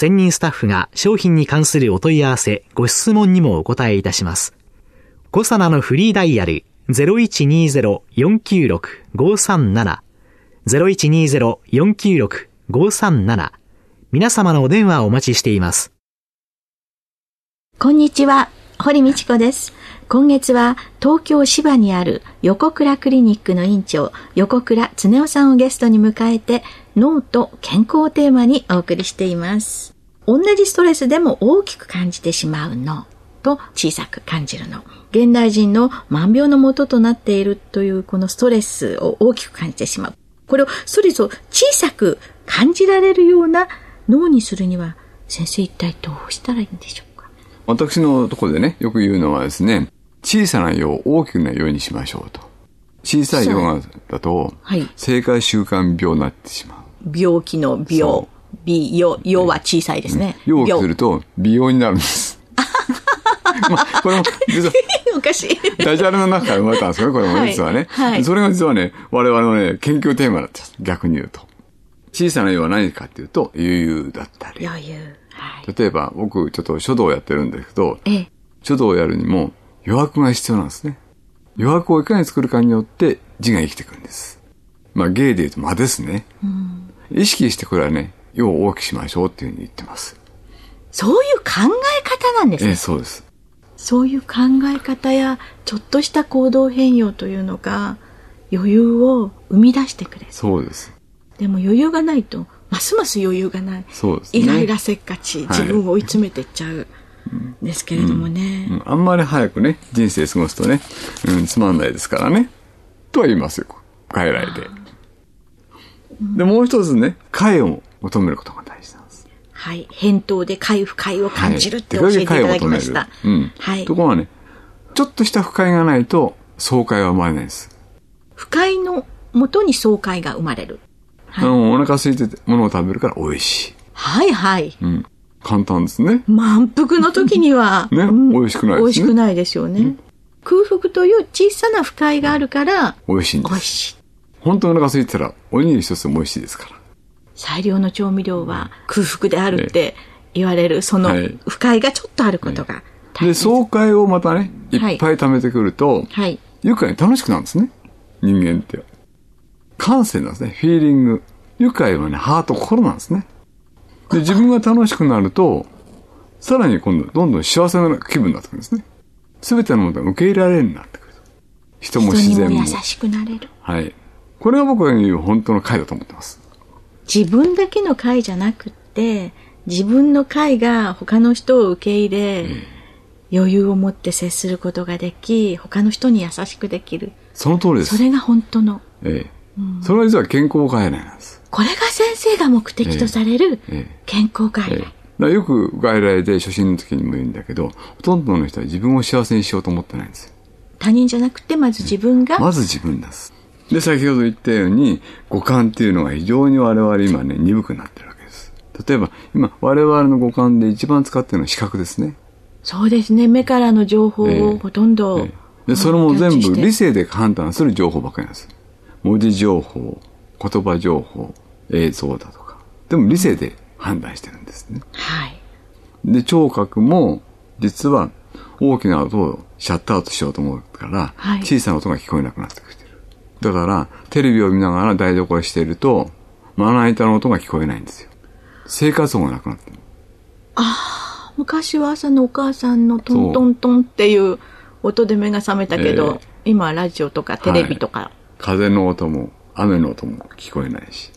専任スタッフが商品に関するお問い合わせ、ご質問にもお答えいたします。コサナのフリーダイヤル0120-496-537 0120-496-537皆様のお電話をお待ちしています。こんにちは、堀道子です。今月は東京芝にある横倉クリニックの院長横倉恒夫さんをゲストに迎えて脳と健康をテーマにお送りしています。同じストレスでも大きく感じてしまう脳と小さく感じる脳。現代人の万病の元となっているというこのストレスを大きく感じてしまう。これをストレスを小さく感じられるような脳にするには先生一体どうしたらいいんでしょうか？私のところでね、よく言うのはですね、小さなよう大きくないようにしましょうと。小さいようだと、はい、生活習慣病になってしまう。病気の病。美容、用は小さいですね。用をすると美容になるんです。まあ、これも、実は、おかしい。ダジャレの中から生まれたんですよね、これも実はね。はいはい、それが実はね、我々のね、研究テーマだった逆に言うと。小さな用は何かっていうと、余裕だったり。余裕。はい、例えば、僕、ちょっと書道をやってるんですけど、ええ、書道をやるにも、余白が必要なんですね。余白をいかに作るかによって字が生きてくるんです。まあ芸で言うと間ですね。うん、意識してこれはね、用を大きくしましょうっていうふうに言ってます。そういう考え方なんですね。ええ、そうです。そういう考え方や、ちょっとした行動変容というのが、余裕を生み出してくれる。そうです。でも余裕がないと、ますます余裕がない。そうですね。イライラせっかち、自分を追い詰めていっちゃう。はいですけれどもね、うんうん、あんまり早くね、人生過ごすとね、うん、つまんないですからね。とは言いますよ。外来で。で、もう一つね、快を求めることが大事なんです。はい。返答で快不快を感じるって教えていただきました。はい、うん。はい。ところがね、ちょっとした不快がないと、爽快は生まれないです。不快のもとに爽快が生まれる。はい、お腹空いてて物を食べるから美味しい。はいはい。うん。簡単ですね。満腹の時には。ね、うん、美味しくないですね。美味しくないですよね。うん、空腹という小さな不快があるから、美味しいんです。美味しい。本当お腹空いてたら、おにぎり一つも美味しいですから。最良の調味料は空腹であるって言われる、その不快がちょっとあることが、はい、で、爽快をまたね、いっぱい貯めてくると、はい。愉快に楽しくなるんですね。人間って。感性なんですね。フィーリング。愉快はね、ハート、心なんですね。で、自分が楽しくなると、さらに今度、どんどん幸せな気分になってくるんですね。すべてのものが受け入れられるようになってくる。人も自然も。も優しくなれる。はい。これが僕が言う本当の会だと思ってます。自分だけの会じゃなくって、自分の会が他の人を受け入れ、うん余裕を持って接することができ、他の人に優しくできる。その通りです。それが本当の。ええ。うん、それは実は健康外来なんです。これが先生が目的とされる健康外来。ええ、よく外来で初心の時にも言うんだけど、ほとんどの人は自分を幸せにしようと思ってないんですよ。他人じゃなくて、まず自分が、まず自分です。で、先ほど言ったように、五感っていうのが非常に我々今ね、鈍くなってるわけです。例えば、今、我々の五感で一番使ってるのは視覚ですね。そうですね。目からの情報をほとんど、ええで、それも全部理性で判断する情報ばかりなんです。文字情報、言葉情報、映像だとか。でも理性で判断してるんですね。はい。で、聴覚も、実は大きな音をシャットアウトしようと思うから、はい、小さな音が聞こえなくなってきてる。だから、テレビを見ながら台所していると、まな板の音が聞こえないんですよ。生活音がなくなってる。ああ、昔昔は朝のお母さんのトントントンっていう音で目が覚めたけど、えー、今はラジオとかテレビとか、はい、風の音も雨の音も聞こえないし、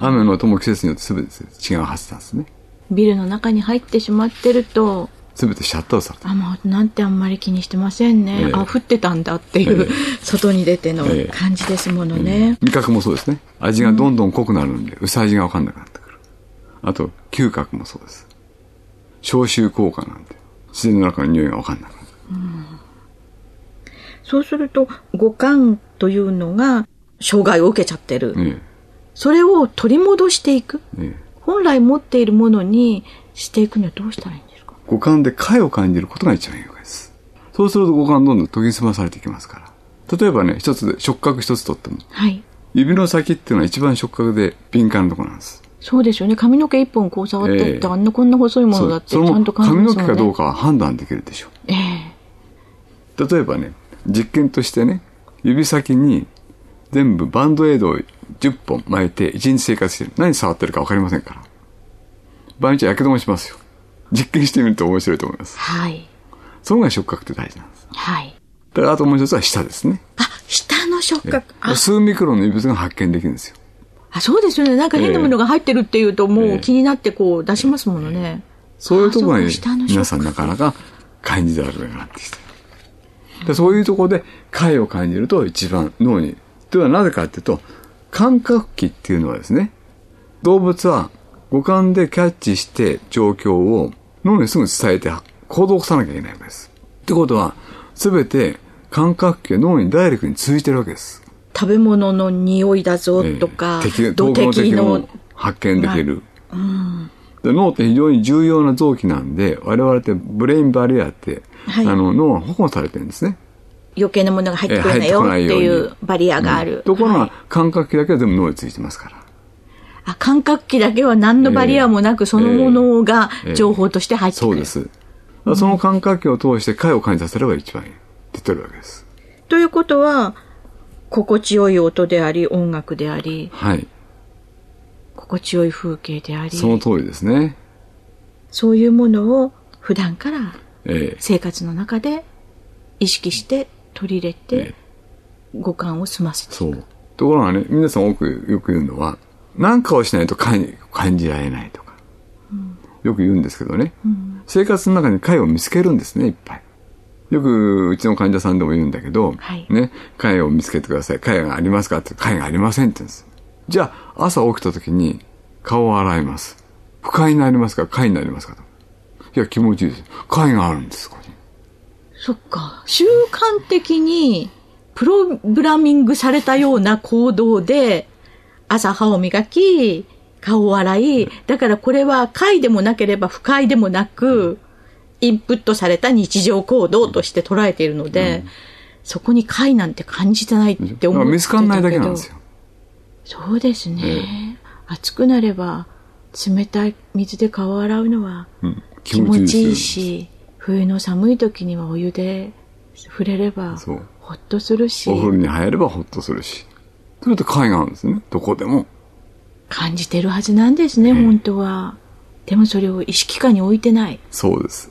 雨の音も季節によって全て違うはずなんですね。ビルの中に入ってしまってると、全てシャットアウトされあ、もうなんてあんまり気にしてませんね。えー、あ、降ってたんだっていう、えー、外に出ての感じですものね、味覚もそうですね。味がどんどん濃くなるんで、薄味がわかんなくなってくる。あと、嗅覚もそうです。消臭効果なんて、自然の中の匂いがわかんなくなる。うんそうすると、五感というのが障害を受けちゃってる。ええ、それを取り戻していく。え、本来持っているものにしていくにはどうしたらいいんですか五感で快を感じることが一番いいわけです。そうすると五感どんどん研ぎ澄まされていきますから。例えばね、一つで触覚一つとっても。はい。指の先っていうのは一番触覚で敏感なところなんです。そうですよね。髪の毛一本こう触ってって、あんなこんな細いものだってちゃんと感じますよね。髪の毛かどうかは判断できるでしょう。ええ例えばね、実験としてね、指先に全部バンドエイドを10本巻いて一日生活してる。何触ってるか分かりませんから。場合によっては火傷もしますよ。実験してみると面白いと思います。はい。そのぐらい触覚って大事なんです。はい。だからあともう一つは舌ですね。あ、舌の触覚。数ミクロンの異物が発見できるんですよ。あ、そうですよね。なんか変なものが入ってるっていうと、もう気になってこう出しますものね。えー、そういうところに皆さんなかなか感じざるを得なくなってきてでそういうところで快を感じると一番脳に。ではなぜかっていうと、感覚器っていうのはですね、動物は五感でキャッチして状況を脳にすぐ伝えて行動を起こさなきゃいけないわけです。ってことは、すべて感覚器が脳にダイレクトに通じてるわけです。食べ物の匂いだぞとか、えー、敵の敵の発見できる。うん、で脳って非常に重要な臓器なんで、我々ってブレインバリアってはい、あの脳は保護されてるんですね。余計なものが入ってくるなよっていうバリアがある。うん、ところが、感覚器だけは全部脳についてますから。あ感覚器だけは何のバリアもなく、そのものが情報として入ってくる。えーえー、そうです。その感覚器を通して快を感じさせれば一番いいって言ってるわけです。ということは、心地よい音であり、音楽であり、はい。心地よい風景であり。その通りですね。そういうものを普段から生活の中で意識して取り入れて、五感を済ませてそう。ところがね、皆さん多くよく言うのは、何かをしないと感じられないとか、うん、よく言うんですけどね、うん、生活の中に解を見つけるんですね、いっぱい。よくうちの患者さんでも言うんだけど、はい、ね、解を見つけてください。解がありますかって解がありませんって言うんです。じゃあ、朝起きた時に顔を洗います。不快になりますか？快になりますかと。いや、気持ちいいです。会があるんです、ここに。そっか。習慣的に、プログラミングされたような行動で、朝歯を磨き、顔を洗い、だからこれは快でもなければ不快でもなく、インプットされた日常行動として捉えているので、うん、そこに快なんて感じてないって思って見つかんないだけなんですよ。そうですね。えー、暑くなれば、冷たい水で顔を洗うのは、うん気持ちいいし、冬の寒い時にはお湯で触れれば、ほっとするし。お風呂に入ればほっとするし。それと海岸ですね。どこでも。感じてるはずなんですね、本当は。でもそれを意識下に置いてない。そうです。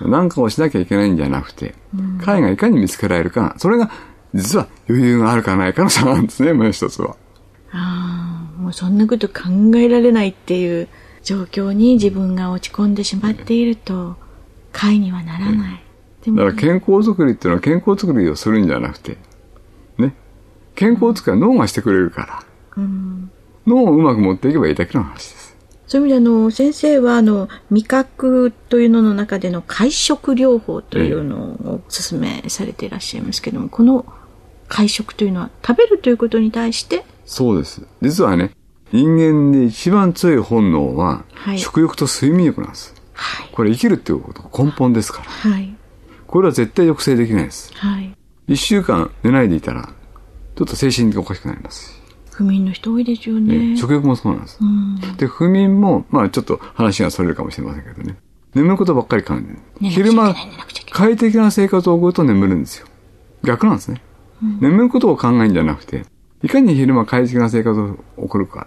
何かをしなきゃいけないんじゃなくて、うん、貝がいかに見つけられるか、それが実は余裕があるかないかの差なんですね、もう一つは。ああ、もうそんなこと考えられないっていう状況に自分が落ち込んでしまっていると、快にはならない。だから健康づくりっていうのは健康づくりをするんじゃなくて、ね。健康づくりは脳がしてくれるから、うん、脳をうまく持っていけばいいだけの話です。そういう意味であの、先生はあの、味覚というのの中での会食療法というのをお勧めされていらっしゃいますけども、この会食というのは食べるということに対して？そうです。実はね、人間で一番強い本能は、食欲と睡眠欲なんです。はい、これ生きるっていうこと根本ですから。はい、これは絶対抑制できないです。はい、1週間寝ないでいたら、ちょっと精神的におかしくなります。不眠の人多いですよね。食欲もそうなんです。うん、で、不眠も、まあちょっと話がそれるかもしれませんけどね。眠ることばっかり考える。昼間、快適な生活を送ると眠るんですよ。逆なんですね。うん、眠ることを考えるんじゃなくて、いかに昼間快適な生活を送るか。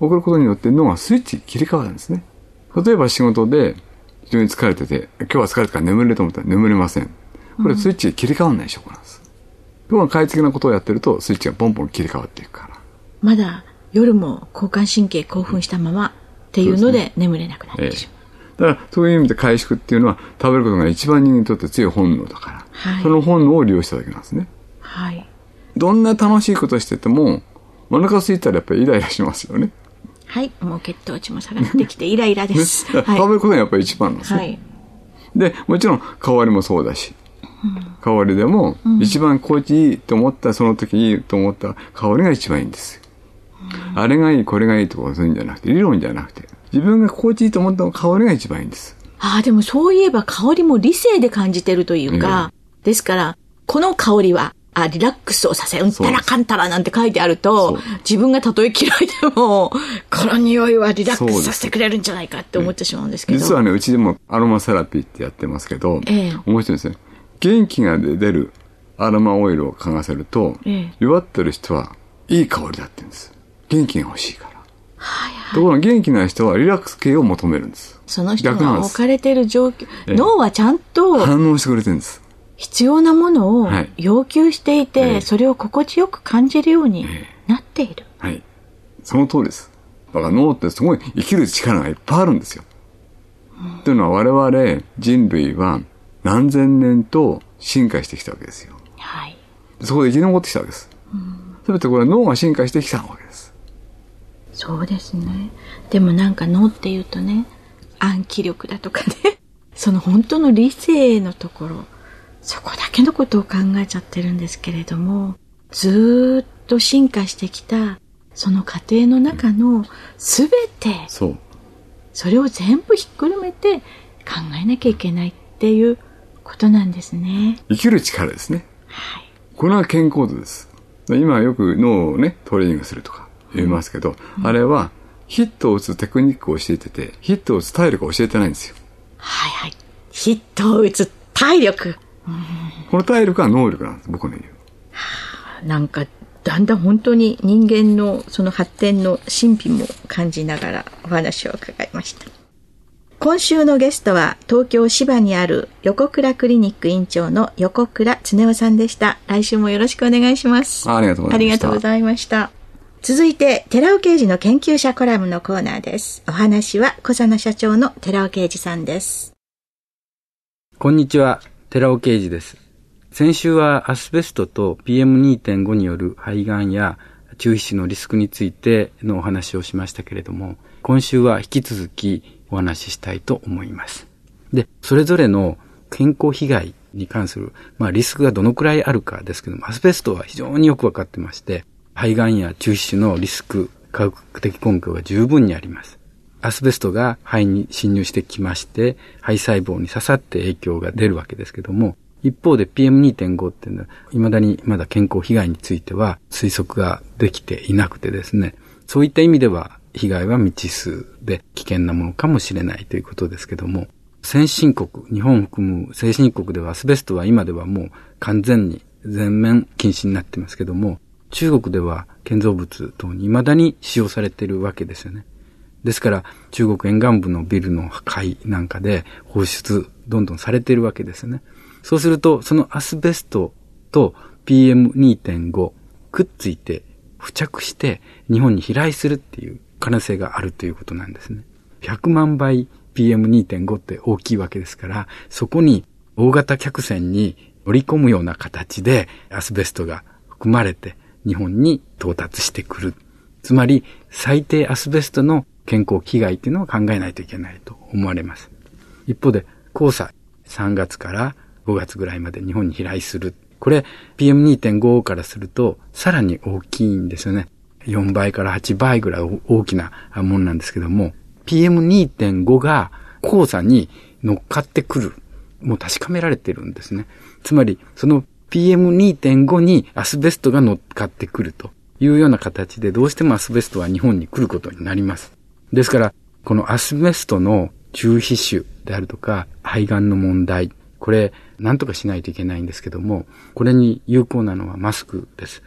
送ることによって脳がスイッチ切り替わるんですね。例えば仕事で非常に疲れてて、今日は疲れたから眠れると思ったら眠れません。これスイッチ切り替わんない証拠なんです。要は快適なことをやってると、スイッチがポンポン切り替わっていくから。まだ夜も交感神経興奮したままっていうので眠れなくなってしまう。だからそういう意味で回復っていうのは食べることが一番人間にとって強い本能だから、はい、その本能を利用しただけなんですね。はい。どんな楽しいことしてても、お腹空いたらやっぱりイライラしますよね。はい。もう血糖値も下がってきてイライラです。ね、食べることがやっぱり一番なんですね。はい。で、もちろん香りもそうだし、うん、香りでも、一番心地いいと思った、その時いいと思った香りが一番いいんです。あれがいい、これがいいとかそういうんじゃなくて、理論じゃなくて、自分が心地いいと思った香りが一番いいんです。ああ、でもそういえば香りも理性で感じてるというか、えー、ですから、この香りは、あ、リラックスをさせ、う。んたらかんたらなんて書いてあると、自分がたとえ嫌いでも、この匂いはリラックスさせてくれるんじゃないかって思ってしまうんですけど。実はね、うちでもアロマセラピーってやってますけど、えー、面白いですね。元気が出るアロマオイルを嗅がせると、えー、弱ってる人はいい香りだって言うんです。元気が欲しいから。はいはい、ところが元気な人はリラックス系を求めるんです。その人が置かれている状況、脳はちゃんと反応してくれてるんです。必要なものを要求していて、はい、それを心地よく感じるようになっている。はい。その通りです。だから脳ってすごい生きる力がいっぱいあるんですよ。うん、というのは我々人類は何千年と進化してきたわけですよ。はい。そこで生き残ってきたわけです。す、べ、てこれ脳が進化してきたわけです。そうですね。でもなんか脳っていうとね、暗記力だとかね、その本当の理性のところ、そこだけのことを考えちゃってるんですけれども、ずっと進化してきた、その過程の中のすべて、そう。それを全部ひっくるめて考えなきゃいけないっていうことなんですね。生きる力ですね。はい。これが健康度です。今よく脳をね、トレーニングするとか。言いますけど、うん、あれはヒットを打つテクニックを教えてて、ヒットを打つ体力を教えてないんですよ。はいはい。ヒットを打つ体力。この体力は能力なんです、僕の言う。はあ、なんか、だんだん本当に人間のその発展の神秘も感じながらお話を伺いました。今週のゲストは東京芝にある横倉クリニック院長の横倉恒夫さんでした。来週もよろしくお願いします。ありがとうございました。ありがとうございました。続いて、寺尾刑事の研究者コラムのコーナーです。お話は小佐野社長の寺尾刑事さんです。こんにちは、寺尾刑事です。先週はアスベストと PM2.5 による肺がんや中皮腫のリスクについてのお話をしましたけれども、今週は引き続きお話ししたいと思います。で、それぞれの健康被害に関する、まあ、リスクがどのくらいあるかですけども、アスベストは非常によくわかってまして、肺がんや中皮腫のリスク、科学的根拠が十分にあります。アスベストが肺に侵入してきまして、肺細胞に刺さって影響が出るわけですけども、一方で PM2.5 っていうのは、未だにまだ健康被害については推測ができていなくてですね、そういった意味では被害は未知数で危険なものかもしれないということですけども、先進国、日本を含む先進国ではアスベストは今ではもう完全に全面禁止になってますけども、中国では建造物等に未だに使用されているわけですよね。ですから、中国沿岸部のビルの破壊なんかで放出どんどんされているわけですよね。そうすると、そのアスベストと PM2.5 くっついて付着して日本に飛来するっていう可能性があるということなんですね。100万倍 PM2.5 って大きいわけですから、そこに大型客船に乗り込むような形でアスベストが含まれて日本に到達してくる。つまり、最低アスベストの健康被害っていうのを考えないといけないと思われます。一方で、黄砂、3月から5月ぐらいまで日本に飛来する。これ、PM2.5 からすると、さらに大きいんですよね。4倍から8倍ぐらい大きなもんなんですけども、PM2.5 が黄砂に乗っかってくる。もう確かめられてるんですね。つまり、その PM2.5 にアスベストが乗っかってくるというような形でどうしてもアスベストは日本に来ることになります。ですから、このアスベストの中皮腫であるとか肺がんの問題、これ何とかしないといけないんですけども、これに有効なのはマスクです。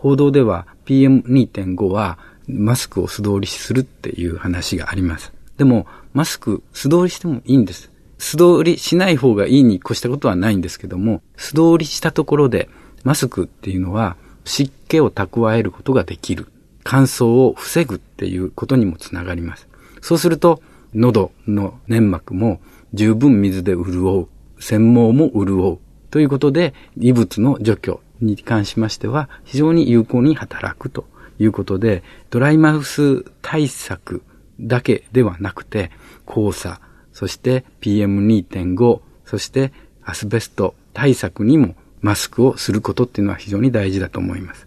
報道では PM2.5 はマスクを素通りするっていう話があります。でもマスク素通りしてもいいんです。素通りしない方がいいに越したことはないんですけども、素通りしたところで、マスクっていうのは湿気を蓄えることができる。乾燥を防ぐっていうことにもつながります。そうすると、喉の粘膜も十分水で潤う。繊毛も潤う。ということで、異物の除去に関しましては、非常に有効に働くということで、ドライマウス対策だけではなくて、黄砂、そして PM2.5、そしてアスベスト対策にもマスクをすることっていうのは非常に大事だと思います。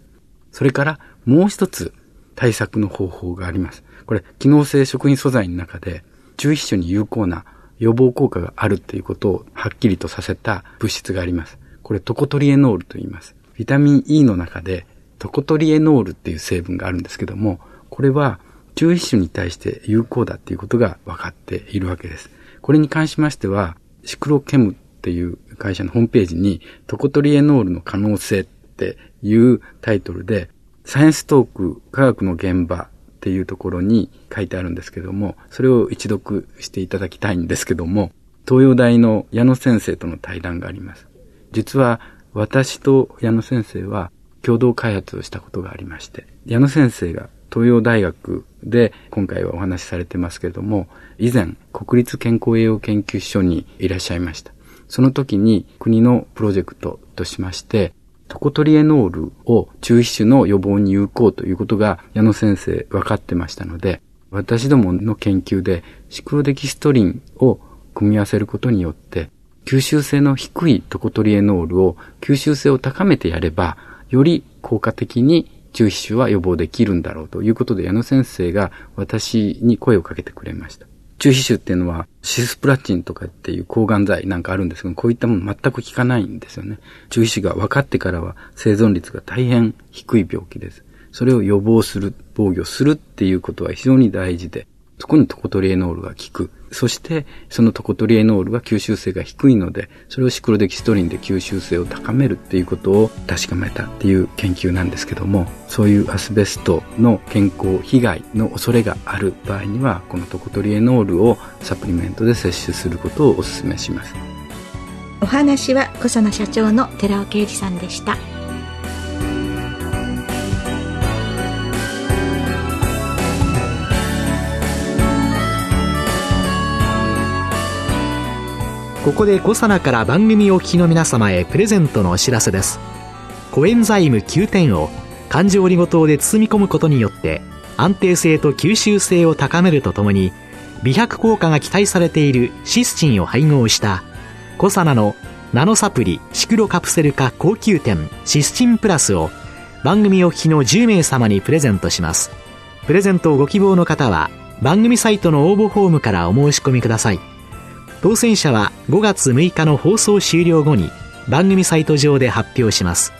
それからもう一つ対策の方法があります。これ、機能性食品素材の中で、中皮腫に有効な予防効果があるっていうことをはっきりとさせた物質があります。これ、トコトリエノールと言います。ビタミン E の中で、トコトリエノールっていう成分があるんですけども、これは中皮腫に対して有効だっていうことが分かっているわけです。これに関しましては、シクロケムっていう会社のホームページに、トコトリエノールの可能性っていうタイトルで、サイエンストーク科学の現場っていうところに書いてあるんですけども、それを一読していただきたいんですけども、東洋大の矢野先生との対談があります。実は私と矢野先生は共同開発をしたことがありまして、矢野先生が東洋大学で今回はお話しされてますけれども、以前国立健康栄養研究所にいらっしゃいました。その時に国のプロジェクトとしまして、トコトリエノールを中皮腫の予防に有効ということが矢野先生分かってましたので、私どもの研究でシクロデキストリンを組み合わせることによって、吸収性の低いトコトリエノールを吸収性を高めてやれば、より効果的に中皮腫は予防できるんだろうということで矢野先生が私に声をかけてくれました。中皮腫っていうのはシスプラチンとかっていう抗がん剤なんかあるんですけど、こういったもの全く効かないんですよね。中皮腫が分かってからは生存率が大変低い病気です。それを予防する、防御するっていうことは非常に大事で、そこにトコトリエノールが効く。そして、そのトコトリエノールが吸収性が低いので、それをシクロデキストリンで吸収性を高めるっていうことを確かめたっていう研究なんですけども、そういうアスベストの健康被害の恐れがある場合には、このトコトリエノールをサプリメントで摂取することをお勧めします。お話は小佐奈社長の寺尾啓二さんでした。ここでコサナから番組お聞きの皆様へプレゼントのお知らせです。コエンザイム9点を環状オリゴ糖で包み込むことによって安定性と吸収性を高めるとともに美白効果が期待されているシスチンを配合したコサナのナノサプリシクロカプセル化高級店シスチンプラスを番組お聞きの10名様にプレゼントします。プレゼントをご希望の方は番組サイトの応募フォームからお申し込みください。当選者は5月6日の放送終了後に番組サイト上で発表します。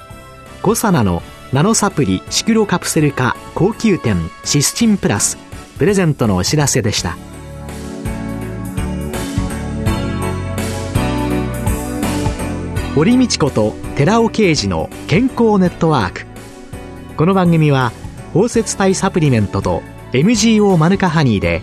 コサナのナノサプリシクロカプセル化高級店シスチンプラスプレゼントのお知らせでした。堀道子と寺尾啓二の健康ネットワーク。この番組は包摂体サプリメントと MGO マヌカハニーで